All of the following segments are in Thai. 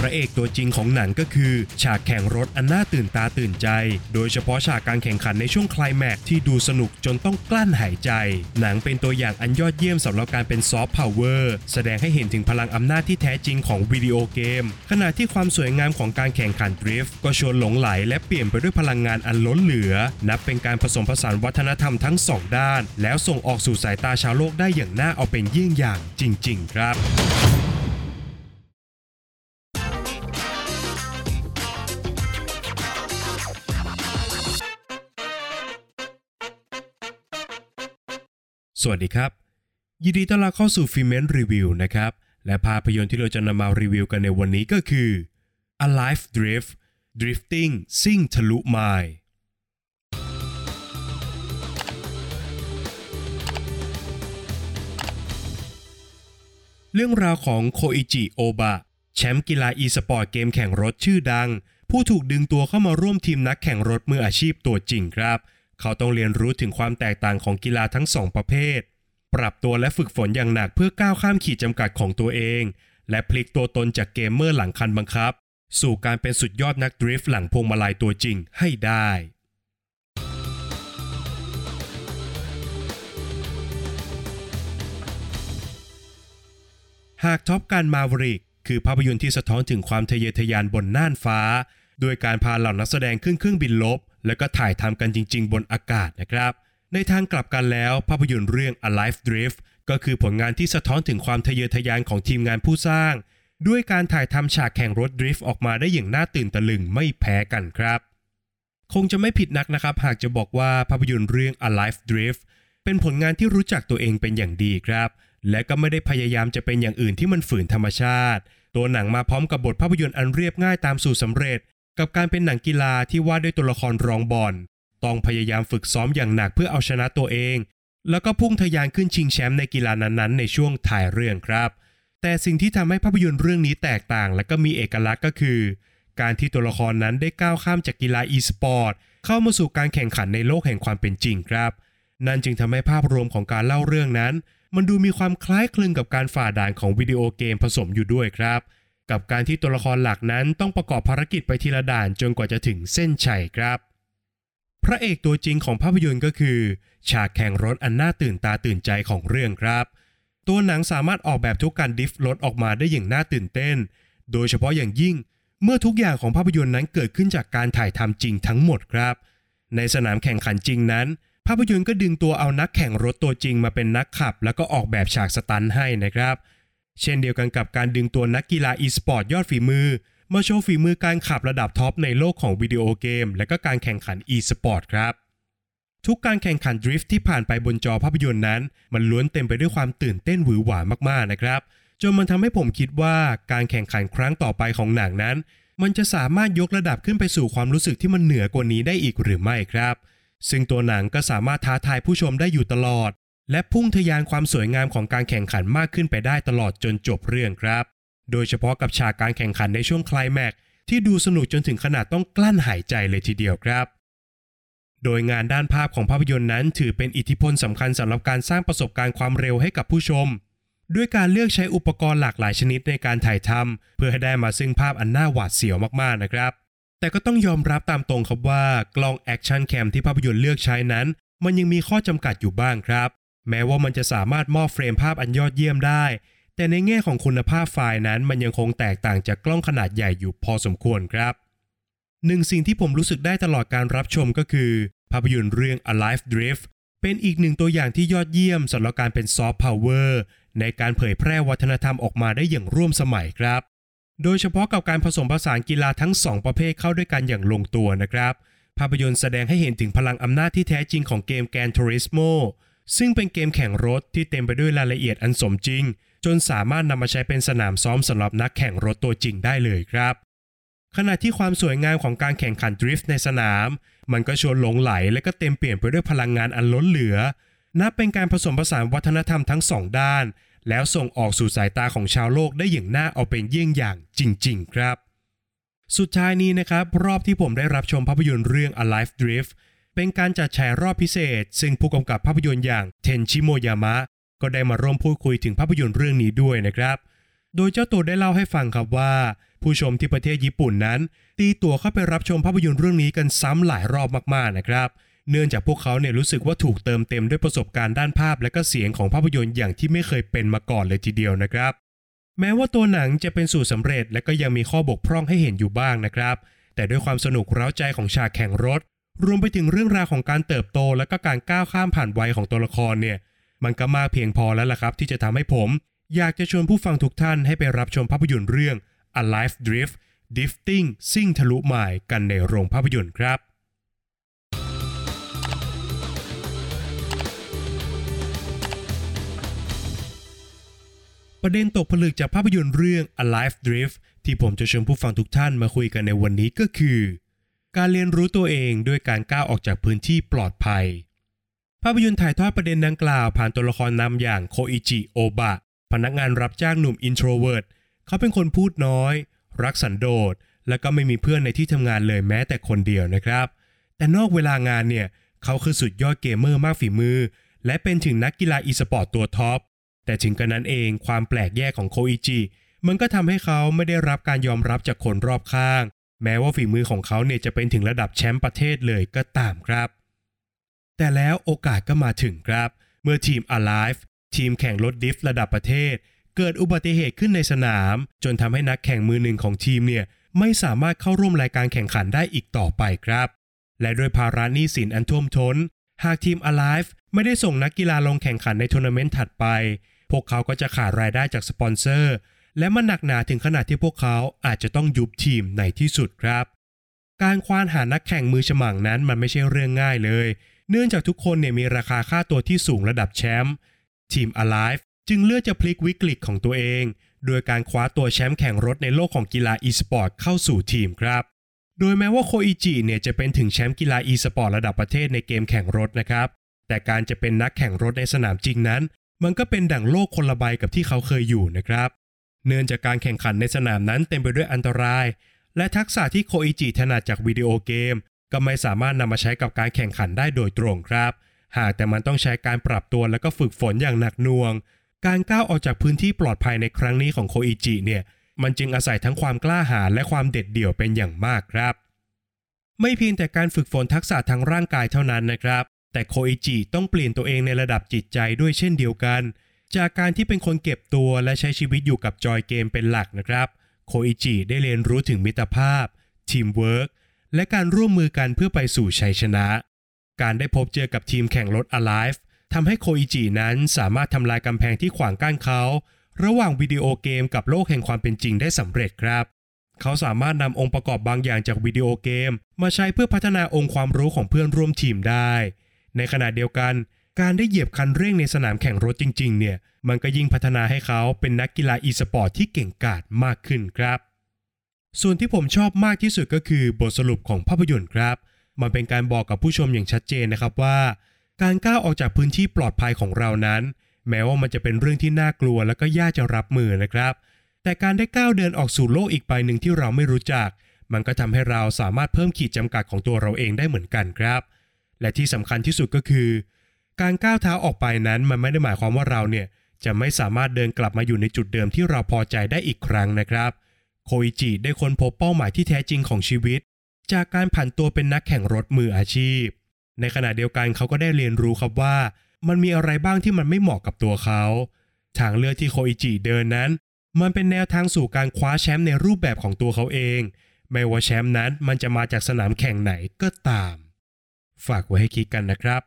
พระเอกตัวจริงของหนังก็คือ ฉากแข่งรถอันน่าตื่นตาตื่นใจ โดยเฉพาะฉากการแข่งขันในช่วงไคลแมกซ์ที่ดูสนุกจนต้องกลั้นหายใจ หนังเป็นตัวอย่างอันยอดเยี่ยมสำหรับการเป็นซอฟต์พาวเวอร์แสดงให้เห็นถึงพลังอำนาจที่แท้จริงของวิดีโอเกม ขณะที่ความสวยงามของการแข่งขันดริฟต์ก็ชวนหลงใหลและเปี่ยมไปด้วยพลังงานอันล้นเหลือ นับเป็นการผสมผสานวัฒนธรรมทั้งสองด้าน แล้วส่งออกสู่สายตาชาวโลกได้อย่างน่าเอาเป็นเยี่ยงอย่างจริง ๆ ครับ สวัสดีครับ ยินดีต้อนรับเข้าสู่ฟิเมนรีวิวนะครับ และภาพยนตร์ที่เราจะนำมารีวิวกันในวันนี้ก็คือ Alive Drift Drifting ซิ่งทะลุไมล์เรื่องราวของโคอิจิโอบะแชมป์กีฬาอีสปอร์ตเกมแข่งรถชื่อดัง ผู้ถูกดึงตัวเข้ามาร่วมทีมนักแข่งรถมืออาชีพตัวจริงครับ เขาต้องเรียนรู้ถึงความแตกต่างของกีฬาทั้งสองประเภท ปรับตัวและฝึกฝนอย่างหนักเพื่อก้าวข้ามขีดจำกัดของตัวเอง และพลิกตัวตนจากเกมเมอร์หลังคันบังคับ สู่การเป็นสุดยอดนักดริฟต์หลังพวงมาลัยตัวจริงให้ได้หากท็อปการมาวริก คือภาพยนตร์ที่สะท้อนถึงความทะเยอทะยานบนน่านฟ้า โดยการพาเหล่านักแสดงขึ้นเครื่องบินลบ แล้วก็ถ่ายทำกันจริง ๆ บนอากาศนะครับ ในทางกลับกันแล้ว ภาพยนตร์เรื่อง Alive Drift ก็คือผลงานที่สะท้อนถึงความทะเยอทะยานของทีมงานผู้สร้าง ด้วยการถ่ายทำฉากแข่งรถดริฟต์ออกมาได้อย่างน่าตื่นตะลึงไม่แพ้กันครับ คงจะไม่ผิดนักนะครับ หากจะบอกว่าภาพยนตร์เรื่อง Alive Drift เป็นผลงานที่รู้จักตัวเองเป็นอย่างดีครับ และก็ไม่ได้พยายามจะเป็นอย่างอื่นที่มันฝืนธรรมชาติ ตัวหนังมาพร้อมกับบทภาพยนตร์อันเรียบง่ายตามสูตรสำเร็จ กับการเป็นหนังกีฬาที่ว่าด้วยตัวละครรองบอลต้องพยายามฝึกซ้อมอย่างหนักเพื่อเอาชนะตัวเอง แล้วก็พุ่งทะยานขึ้นชิงแชมป์ในกีฬานั้นๆ ในช่วงถ่ายเรื่องครับ แต่สิ่งที่ทำให้ภาพยนตร์เรื่องนี้แตกต่าง และก็มีเอกลักษณ์ก็คือ การที่ตัวละครนั้นได้ก้าวข้ามจากกีฬาอีสปอร์ตเข้ามาสู่การแข่งขันในโลกแห่งความเป็นจริงครับ นั่นจึงทำให้ภาพรวมของการเล่าเรื่องนั้น มันดูมีความคล้ายคลึงกับการฝ่าด่านของวิดีโอเกมผสมอยู่ด้วยครับ กับการที่ตัวละครหลักนั้นต้องประกอบภารกิจไปทีละด่านจนกว่าจะถึงเส้นชัยครับ พระเอกตัวจริงของภาพยนตร์ก็คือ ฉากแข่งรถอันน่าตื่นตาตื่นใจของเรื่องครับ ตัวหนังสามารถออกแบบทุกการดิฟรถออกมาได้อย่างน่าตื่นเต้น โดยเฉพาะอย่างยิ่งเมื่อทุกอย่างของภาพยนตร์นั้นเกิดขึ้นจากการถ่ายทำจริงทั้งหมดครับ ในสนามแข่งขันจริงนั้น ภาพยนตร์ก็ดึงตัวเอานักแข่งรถตัวจริงมาเป็นนักขับ แล้วก็ออกแบบฉากสตันต์ให้นะครับเเช่นเดียวกันกับการดึงตัวนักกีฬาอีสปอร์ตยอดฝีมือ มาโชว์ฝีมือการขับระดับท็อปในโลกของวิดีโอเกม และก็การแข่งขันอีสปอร์ตครับทุกการแข่งขันดริฟท์ที่ผ่านไปบนจอภาพยนตร์นั้น มันล้วนเต็มไปด้วยความตื่นเต้นหวือหวามากๆนะครับ จนมันทำให้ผมคิดว่าการแข่งขันครั้งต่อไปของหนังนั้น มันจะสามารถยกระดับขึ้นไปสู่ความรู้สึกที่มันเหนือกว่านี้ได้อีกหรือไม่ครับ ซึ่งตัวหนังก็สามารถท้าทายผู้ชมได้อยู่ตลอด และพุ่งทะยานความสวยงามของการแข่งขันมากขึ้นไปได้ตลอดจนจบเรื่องครับ โดยเฉพาะกับฉากการแข่งขันในช่วงคลายแม็กที่ดูสนุกจนถึงขนาดต้องกลั้นหายใจเลยทีเดียวครับ โดยงานด้านภาพของภาพยนตร์นั้น ถือเป็นอิทธิพลสำคัญสำหรับการสร้างประสบการณ์ความเร็วให้กับผู้ชม ด้วยการเลือกใช้อุปกรณ์หลากหลายชนิดในการถ่ายทำเพื่อให้ได้มาซึ่งภาพอันน่าหวาดเสียวมากๆนะครับแต่ก็ต้องยอมรับตามตรงครับว่ากล้อง action cam ที่ภาพยนตร์เลือกใช้นั้น มันยังมีข้อจำกัดอยู่บ้างครับ แม้ว่ามันจะสามารถมอบเฟรมภาพอันยอดเยี่ยมได้ แต่ในแง่ของคุณภาพไฟล์นั้นมันยังคงแตกต่างจากกล้องขนาดใหญ่อยู่พอสมควรครับหนึ่งสิ่งที่ผมรู้สึกได้ตลอดการรับชมก็คือ ภาพยนตร์เรื่อง Alive Drift เป็นอีกหนึ่งตัวอย่างที่ยอดเยี่ยมสำหรับการเป็นซอฟต์พาวเวอร์ในการเผยแพร่วัฒนธรรมออกมาได้อย่างร่วมสมัยครับ โดยเฉพาะกับการผสมผสานกีฬาทั้ง 2 ประเภทเข้าด้วยกันอย่างลงตัวนะครับ ภาพยนตร์แสดงให้เห็นถึงพลังอำนาจที่แท้จริงของเกม Gran Turismo ซึ่งเป็นเกมแข่งรถที่เต็มไปด้วยรายละเอียดอันสมจริง จนสามารถนำมาใช้เป็นสนามซ้อมสำหรับนักแข่งรถตัวจริงได้เลยครับ ขณะที่ความสวยงามของการแข่งขันดริฟต์ในสนาม มันก็ชวนหลงไหลและก็เต็มเปลี่ยนไปด้วยพลังงานอันล้นเหลือ นับเป็นการผสมผสานวัฒนธรรมทั้งสองด้าน แล้วส่งออกสู่สายตาของชาวโลกได้อย่างน่าเอาเป็นเยี่ยงอย่างจริง ๆ ครับ สุดท้ายนี้นะครับรอบที่ผมได้รับชมภาพยนตร์เรื่อง Alive Drift เป็นการจัดแชร์รอบพิเศษ ซึ่งผู้กำกับภาพยนตร์อย่างเทนชิโมยามะก็ได้มาร่วมพูดคุยถึงภาพยนตร์เรื่องนี้ด้วยนะครับ โดยเจ้าตัวได้เล่าให้ฟังครับว่า ผู้ชมที่ประเทศญี่ปุ่นนั้น ตีตั๋วเข้าไปรับชมภาพยนตร์เรื่องนี้กันซ้ำหลายรอบมากๆนะครับ เนื่องจากพวกเขาเนี่ยรู้สึกว่าถูกเติมเต็มด้วยประสบการณ์ด้านภาพ และก็เสียงของภาพยนตร์อย่างที่ไม่เคยเป็นมาก่อนเลยทีเดียวนะครับ แม้ว่าตัวหนังจะเป็นสูตรสำเร็จ และก็ยังมีข้อบกพร่องให้เห็นอยู่บ้างนะครับ แต่ด้วยความสนุกเร้าใจของฉากแข่งรถ รวมไปถึงเรื่องราวของการเติบโต และก็การก้าวข้ามผ่านวัยของตัวละครเนี่ย มันก็มากเพียงพอแล้วล่ะครับ ที่จะทำให้ผม อยากจะชวนผู้ฟังทุกท่านให้ไปรับชมภาพยนตร์เรื่อง Alive Drift Drifting ซิ่งทะลุหมายกันในโรงภาพยนตร์ครับประเด็นตกผลึกจากภาพยนตร์เรื่อง Alive Drift ที่ผมจะชวนผู้ฟังทุกท่านมาคุยกันในวันนี้ก็คือ การเรียนรู้ตัวเองด้วยการก้าวออกจากพื้นที่ปลอดภัย ภาพยนตร์ถ่ายทอดประเด็นดังกล่าวผ่านตัวละครนำอย่างโคอิจิโอบะ พนักงานรับจ้างหนุ่ม introvert เขาเป็นคนพูดน้อย รักสันโดษ และก็ไม่มีเพื่อนในที่ทำงานเลยแม้แต่คนเดียวนะครับ แต่นอกเวลางานเนี่ย เขาคือสุดยอดเกมเมอร์มากฝีมือ และเป็นถึงนักกีฬาอีสปอร์ตตัวท็อป แต่ถึงกระนั้นเองความแปลกแยกของโคอิจิมันก็ทำให้เขาไม่ได้รับการยอมรับจากคนรอบข้าง แม้ว่าฝีมือของเขาเนี่ยจะเป็นถึงระดับแชมป์ประเทศเลยก็ตามครับ แต่แล้วโอกาสก็มาถึงครับ เมื่อทีม Alive ทีมแข่งรถดริฟต์ระดับประเทศ เกิดอุบัติเหตุขึ้นในสนาม จนทำให้นักแข่งมือหนึ่งของทีมเนี่ยไม่สามารถเข้าร่วมรายการแข่งขันได้อีกต่อไปครับ และด้วยภาระหนี้สินอันท่วมท้น หากทีม Alive ไม่ได้ส่งนักกีฬาลงแข่งขันในทัวร์นาเมนต์ถัดไป พวกเขาก็จะขาดรายได้จากสปอนเซอร์ และมันหนักหนาถึงขนาดที่พวกเขาอาจจะต้องยุบทีมในที่สุดครับ การควานหานักแข่งมือฉมังนั้นมันไม่ใช่เรื่องง่ายเลย เนื่องจากทุกคนเนี่ยมีราคาค่าตัวที่สูงระดับแชมป์ทีม Alive จึงเลือกจะพลิกวิกฤตของตัวเอง โดยการคว้าตัวแชมป์แข่งรถในโลกของกีฬา e-sport เข้าสู่ทีมครับ โดยแม้ว่าโคอิจิเนี่ยจะเป็นถึงแชมป์กีฬา e-sport ระดับประเทศในเกมแข่งรถนะครับ แต่การจะเป็นนักแข่งรถในสนามจริงนั้น มันก็เป็นดั่งโลกคนละใบกับที่เขาเคยอยู่นะครับ เนื่องจากการแข่งขันในสนามนั้นเต็มไปด้วยอันตราย และทักษะที่โคอิจิถนัดจากวิดีโอเกม ก็ไม่สามารถนำมาใช้กับการแข่งขันได้โดยตรงครับ หากแต่มันต้องใช้การปรับตัวและก็ฝึกฝนอย่างหนักหน่วง การก้าวออกจากพื้นที่ปลอดภัยในครั้งนี้ของโคอิจิเนี่ยมันจึงอาศัยทั้งความกล้าหาญและความเด็ดเดี่ยวเป็นอย่างมากครับ ไม่เพียงแต่การฝึกฝนทักษะทางร่างกายเท่านั้นนะครับ แต่โคอิจิต้องเปลี่ยนตัวเองในระดับจิตใจด้วยเช่นเดียวกัน จากการที่เป็นคนเก็บตัวและใช้ชีวิตอยู่กับจอยเกมเป็นหลักนะครับ โคอิจิได้เรียนรู้ถึงมิตรภาพ ทีมเวิร์กและการร่วมมือกันเพื่อไปสู่ชัยชนะ การได้พบเจอกับทีมแข่งรถ Alive ทำให้โคอิจินั้นสามารถทำลายกำแพงที่ขวางกั้นเขา ระหว่างวิดีโอเกมกับโลกแห่งความเป็นจริงได้สำเร็จครับ เขาสามารถนำองค์ประกอบบางอย่างจากวิดีโอเกม มาใช้เพื่อพัฒนาองค์ความรู้ของเพื่อนร่วมทีมได้ ในขณะเดียวกัน การได้เหยียบคันเร่งในสนามแข่งรถจริง ๆ เนี่ย มันก็ยิ่งพัฒนาให้เขาเป็นนักกีฬาอีสปอร์ตที่เก่งกาจมากขึ้นครับ ส่วนที่ผมชอบมากที่สุดก็คือบทสรุปของภาพยนตร์ครับ มันเป็นการบอกกับผู้ชมอย่างชัดเจนนะครับว่า การก้าวออกจากพื้นที่ปลอดภัยของเรานั้น แม้ว่ามันจะเป็นเรื่องที่น่ากลัวและก็ยากจะรับมือนะครับ แต่การได้ก้าวเดินออกสู่โลกอีกใบหนึ่งที่เราไม่รู้จัก มันก็ทำให้เราสามารถเพิ่มขีดจำกัดของตัวเราเองได้เหมือนกันครับ และที่สำคัญที่สุดก็คือ การก้าวเท้าออกไปนั้นมันไม่ได้หมายความว่าเราเนี่ยจะไม่สามารถเดินกลับมาอยู่ในจุดเดิมที่เราพอใจได้อีกครั้งนะครับ โคอิจิได้ค้นพบเป้าหมายที่แท้จริงของชีวิต จากการผันตัวเป็นนักแข่งรถมืออาชีพ ในขณะเดียวกันเขาก็ได้เรียนรู้ครับว่า มันมีอะไรบ้างที่มันไม่เหมาะกับตัวเขาทางเลือกที่โคอิจิเดินนั้น มันเป็นแนวทางสู่การคว้าแชมป์ในรูปแบบของตัวเขาเอง ไม่ว่าแชมป์นั้นมันจะมาจากสนามแข่งไหนก็ตาม ฝากไว้ให้คิดกันนะครับ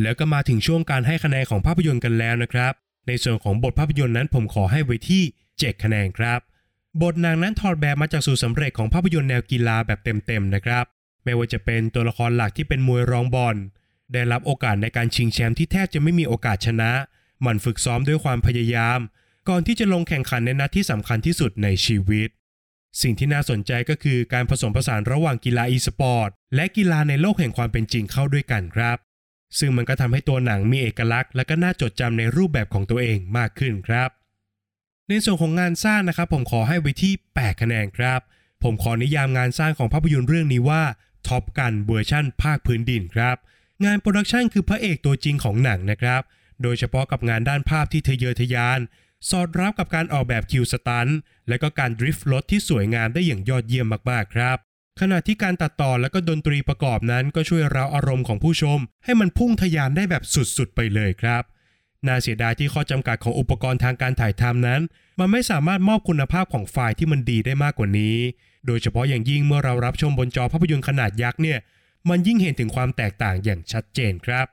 แล้วก็มาถึงช่วงการให้คะแนนของภาพยนตร์กันแล้วนะครับ ในส่วนของบทภาพยนตร์นั้นผมขอให้ไว้ที่ 7 คะแนนครับ บทนางนั้นถอดแบบมาจากสูตรสำเร็จของภาพยนตร์แนวกีฬาแบบเต็มๆนะครับ ไม่ว่าจะเป็นตัวละครหลักที่เป็นมวยรองบอล ได้รับโอกาสในการชิงแชมป์ที่แทบจะไม่มีโอกาสชนะ มันฝึกซ้อมด้วยความพยายาม ก่อนที่จะลงแข่งขันในนัดที่สำคัญที่สุดในชีวิต สิ่งที่น่าสนใจก็คือการผสมผสานระหว่างกีฬาอีสปอร์ตและกีฬาในโลกแห่งความเป็นจริงเข้าด้วยกันครับ ซึ่งมันก็ทำให้ตัวหนังมีเอกลักษณ์ และก็น่าจดจำในรูปแบบของตัวเองมากขึ้นครับ ในส่วนของงานสร้างนะครับ ผมขอให้ไว้ที่8คะแนนครับ ผมขอนิยามงานสร้างของภาพยนตร์เรื่องนี้ว่าTop Gun เวอร์ชั่นภาคพื้นดินครับ งานโปรดักชันคือพระเอกตัวจริงของหนังนะครับ โดยเฉพาะกับงานด้านภาพที่ทะเยอทะยาน สอดรับกับการออกแบบคิว stunt และก็การ drift รถที่สวยงามได้อย่างยอดเยี่ยมมากๆครับ ขณะที่การตัดต่อและก็ดนตรีประกอบนั้นก็ช่วยเร้าอารมณ์ของผู้ชม ให้มันพุ่งทะยานได้แบบสุดๆ ไปเลยครับ น่าเสียดายที่ข้อจำกัดของอุปกรณ์ทางการถ่ายทำนั้น มันไม่สามารถมอบคุณภาพของไฟล์ที่มันดีได้มากกว่านี้ โดยเฉพาะอย่างยิ่งเมื่อเรารับชมบนจอภาพยนตร์ขนาดยักษ์เนี่ย มันยิ่งเห็นถึงความแตกต่างอย่างชัดเจนครับ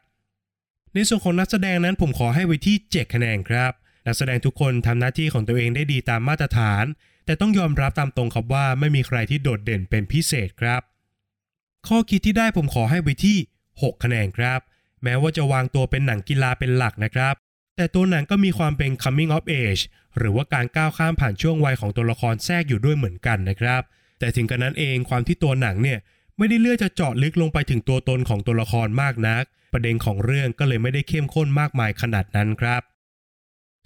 ในส่วนของนักแสดงนั้นผมขอให้ไว้ที่7คะแนนครับ นักแสดงทุกคนทำหน้าที่ของตัวเองได้ดีตามมาตรฐาน แต่ต้องยอมรับตามตรงครับว่าไม่มีใครที่โดดเด่นเป็นพิเศษครับ ข้อคิดที่ได้ผมขอให้ไว้ที่ 6 คะแนนครับ แม้ว่าจะวางตัวเป็นหนังกีฬาเป็นหลักนะครับ แต่ตัวหนังก็มีความเป็น coming of age หรือว่าการก้าวข้ามผ่านช่วงวัยของตัวละครแทรกอยู่ด้วยเหมือนกันนะครับ แต่ถึงกระนั้นเองความที่ตัวหนังเนี่ยไม่ได้เลือกจะเจาะลึกลงไปถึงตัวตนของตัวละครมากนัก ประเด็นของเรื่องก็เลยไม่ได้เข้มข้นมากมายขนาดนั้นครับ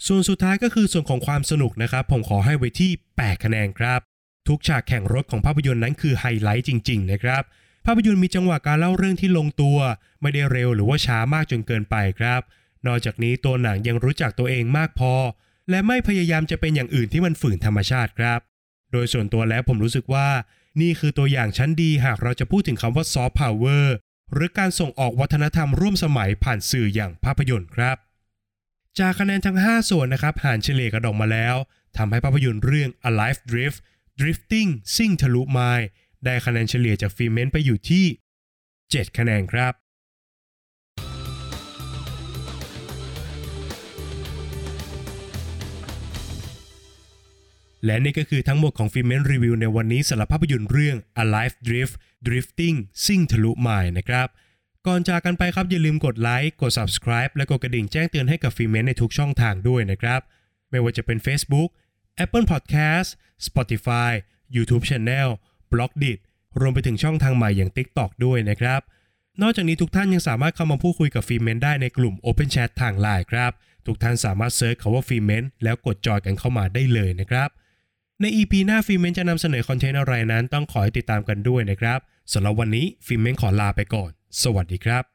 ส่วนสุดท้ายก็คือส่วนของความสนุกนะครับ ผมขอให้ไว้ที่ 8 คะแนนครับ ทุกฉากแข่งรถของภาพยนตร์นั้นคือไฮไลท์จริง ๆ นะครับ ภาพยนตร์มีจังหวะการเล่าเรื่องที่ลงตัว ไม่ได้เร็วหรือว่าช้ามากจนเกินไปครับ นอกจากนี้ตัวหนังยังรู้จักตัวเองมากพอ และไม่พยายามจะเป็นอย่างอื่นที่มันฝืนธรรมชาติครับ โดยส่วนตัวแล้วผมรู้สึกว่า นี่คือตัวอย่างชั้นดีหากเราจะพูดถึงคำว่าซอฟต์พาวเวอร์หรือการส่งออกวัฒนธรรมร่วมสมัยผ่านสื่ออย่างภาพยนตร์ครับ จากคะแนนทั้ง 5 ส่วนนะครับหารเฉลี่ยกระดองมาแล้วทำให้ภาพยนตร์เรื่อง Alive Drift Drifting ซิ่งทะลุไมล์ได้คะแนนเฉลี่ยจากฟิเมนไปอยู่ที่ 7 คะแนนครับ และนี่ก็คือทั้งหมดของฟิเมนรีวิวในวันนี้สำหรับภาพยนตร์เรื่อง Alive Drift Drifting ซิ่งทะลุไมล์นะครับ ก่อนจากกันไปครับอย่าลืมกดไลค์กด subscribe และกดกระดิ่งแจ้งเตือนให้กับฟิเมนในทุกช่องทางด้วยนะครับ ไม่ว่าจะเป็น Facebook Apple Podcast Spotify YouTube Channel b l o g d i t รวมไปถึงช่องทางใหม่อย่าง TikTok ด้วยนะครับ นอกจากนี้ทุกท่านยังสามารถเข้ามาพูดคุยกับฟิเมนได้ในกลุ่ม Open Chat ทางไลน์ครับ ทุกท่านสามารถ search คำว่าฟิเมนแล้วกดจอยกันเข้ามาได้เลยนะครับ ใน EP หน้าฟิเมนจะนำเสนอคอนเทนต์อะไรนั้น ต้องขอให้ติดตามกันด้วยนะครับสำหรับวันนี้ฟิเมนขอลาไปก่อน สวัสดีครับ